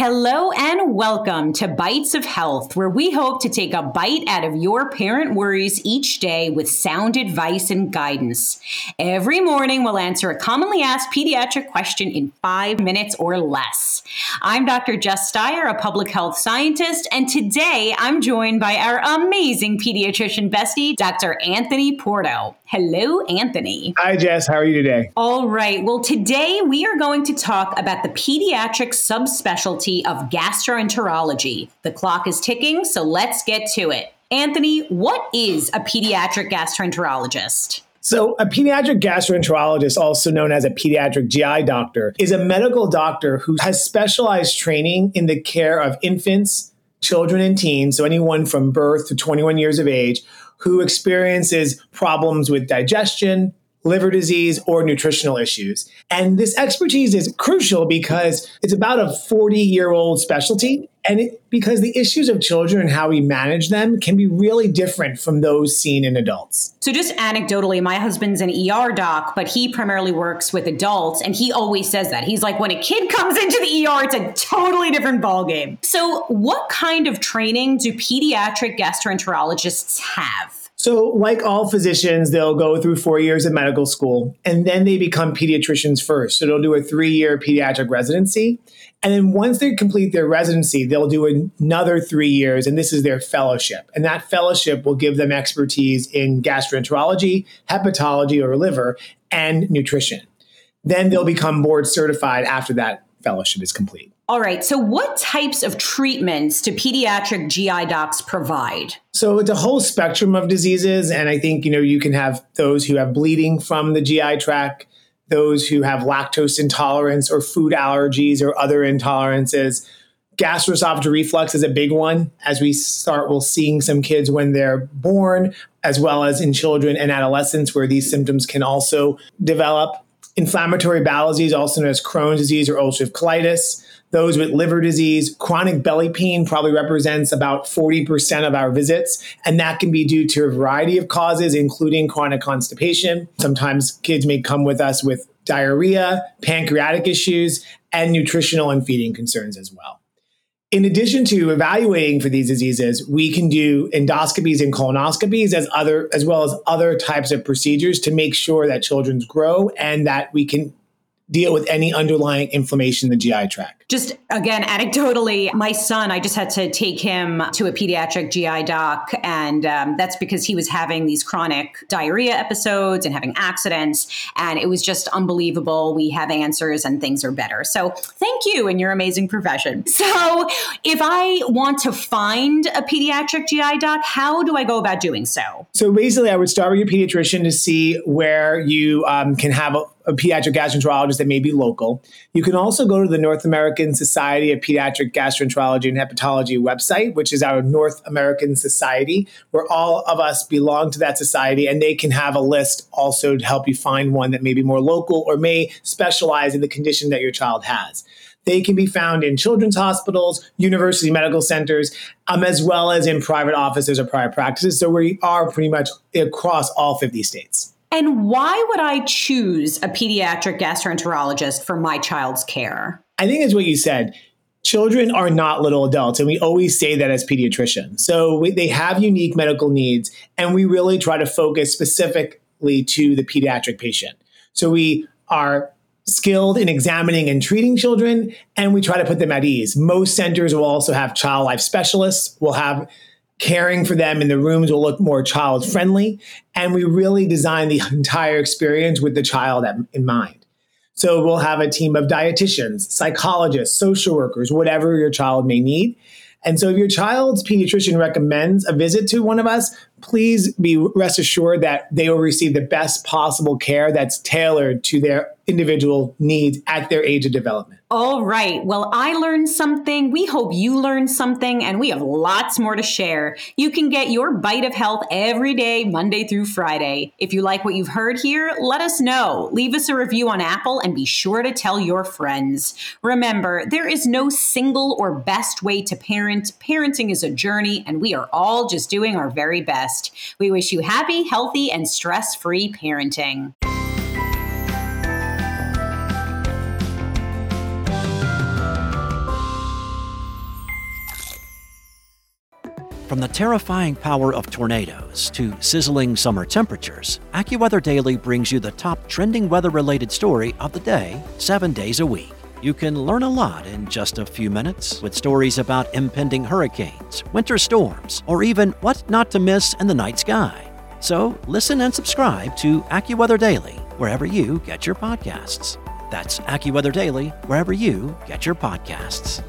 Hello and welcome to Bytes of Health, where we hope to take a bite out of your parent worries each day with sound advice and guidance. Every morning, we'll answer a commonly asked pediatric question in five minutes or less. I'm Dr. Jess Steier, a public health scientist, and today I'm joined by our amazing pediatrician bestie, Dr. Anthony Porto. Hello, Anthony. Hi, Jess. How are you today? All right. Well, today we are going to talk about the pediatric subspecialty of gastroenterology. The clock is ticking, so let's get to it. Anthony, what is a pediatric gastroenterologist? So, a pediatric gastroenterologist, also known as a pediatric GI doctor, is a medical doctor who has specialized training in the care of infants, children, and teens, so anyone from birth to 21 years of age, who experiences problems with digestion, liver disease, or nutritional issues. And this expertise is crucial because it's about a 40 year old specialty. And it, because the issues of children and how we manage them can be really different from those seen in adults. So, just anecdotally, my husband's an ER doc, but he primarily works with adults. And he always says that. He's like, when a kid comes into the ER, it's a totally different ballgame. So, what kind of training do pediatric gastroenterologists have? So, like all physicians, they'll go through four years of medical school and then they become pediatricians first. So, they'll do a three year pediatric residency. And then once they complete their residency, they'll do another three years, and this is their fellowship. And that fellowship will give them expertise in gastroenterology, hepatology or liver, and nutrition. Then they'll become board certified after that fellowship is complete. All right. So, what types of treatments do pediatric GI docs provide? So, it's a whole spectrum of diseases. And I think, you know, you can have those who have bleeding from the GI tract, those who have lactose intolerance or food allergies or other intolerances. Gastroesophageal reflux is a big one as we start we'll seeing some kids when they're born, as well as in children and adolescents, where these symptoms can also develop. Inflammatory bowel disease, also known as Crohn's disease or ulcerative colitis those with liver disease, chronic belly pain probably represents about 40% of our visits. And that can be due to a variety of causes, including chronic constipation. Sometimes kids may come with us with diarrhea, pancreatic issues, and nutritional and feeding concerns as well. In addition to evaluating for these diseases, we can do endoscopies and colonoscopies as other as well as other types of procedures to make sure that children's grow and that we can deal with any underlying inflammation in the GI tract. Just again, anecdotally, my son, I just had to take him to a pediatric GI doc, and um, that's because he was having these chronic diarrhea episodes and having accidents, and it was just unbelievable. We have answers, and things are better. So, thank you in your amazing profession. So, if I want to find a pediatric GI doc, how do I go about doing so? So, basically, I would start with your pediatrician to see where you um, can have a, pediatric gastroenterologist that may be local. You can also go to the North American American Society of Pediatric Gastroenterology and Hepatology website, which is our North American Society, where all of us belong to that society, and they can have a list also to help you find one that may be more local or may specialize in the condition that your child has. They can be found in children's hospitals, university medical centers, um, as well as in private offices or private practices. So we are pretty much across all 50 states. And why would I choose a pediatric gastroenterologist for my child's care? I think it's what you said. Children are not little adults, and we always say that as pediatricians. So we, they have unique medical needs, and we really try to focus specifically to the pediatric patient. So we are skilled in examining and treating children, and we try to put them at ease. Most centers will also have child life specialists. We'll have caring for them in the rooms will look more child friendly, and we really design the entire experience with the child in mind. So we'll have a team of dietitians, psychologists, social workers, whatever your child may need. And so if your child's pediatrician recommends a visit to one of us, please be rest assured that they will receive the best possible care that's tailored to their individual needs at their age of development. All right. Well, I learned something. We hope you learned something, and we have lots more to share. You can get your bite of health every day, Monday through Friday. If you like what you've heard here, let us know. Leave us a review on Apple and be sure to tell your friends. Remember, there is no single or best way to parent. Parenting is a journey, and we are all just doing our very best. We wish you happy, healthy, and stress free parenting. From the terrifying power of tornadoes to sizzling summer temperatures, AccuWeather Daily brings you the top trending weather related story of the day, seven days a week. You can learn a lot in just a few minutes with stories about impending hurricanes, winter storms, or even what not to miss in the night sky. So listen and subscribe to AccuWeather Daily wherever you get your podcasts. That's AccuWeather Daily wherever you get your podcasts.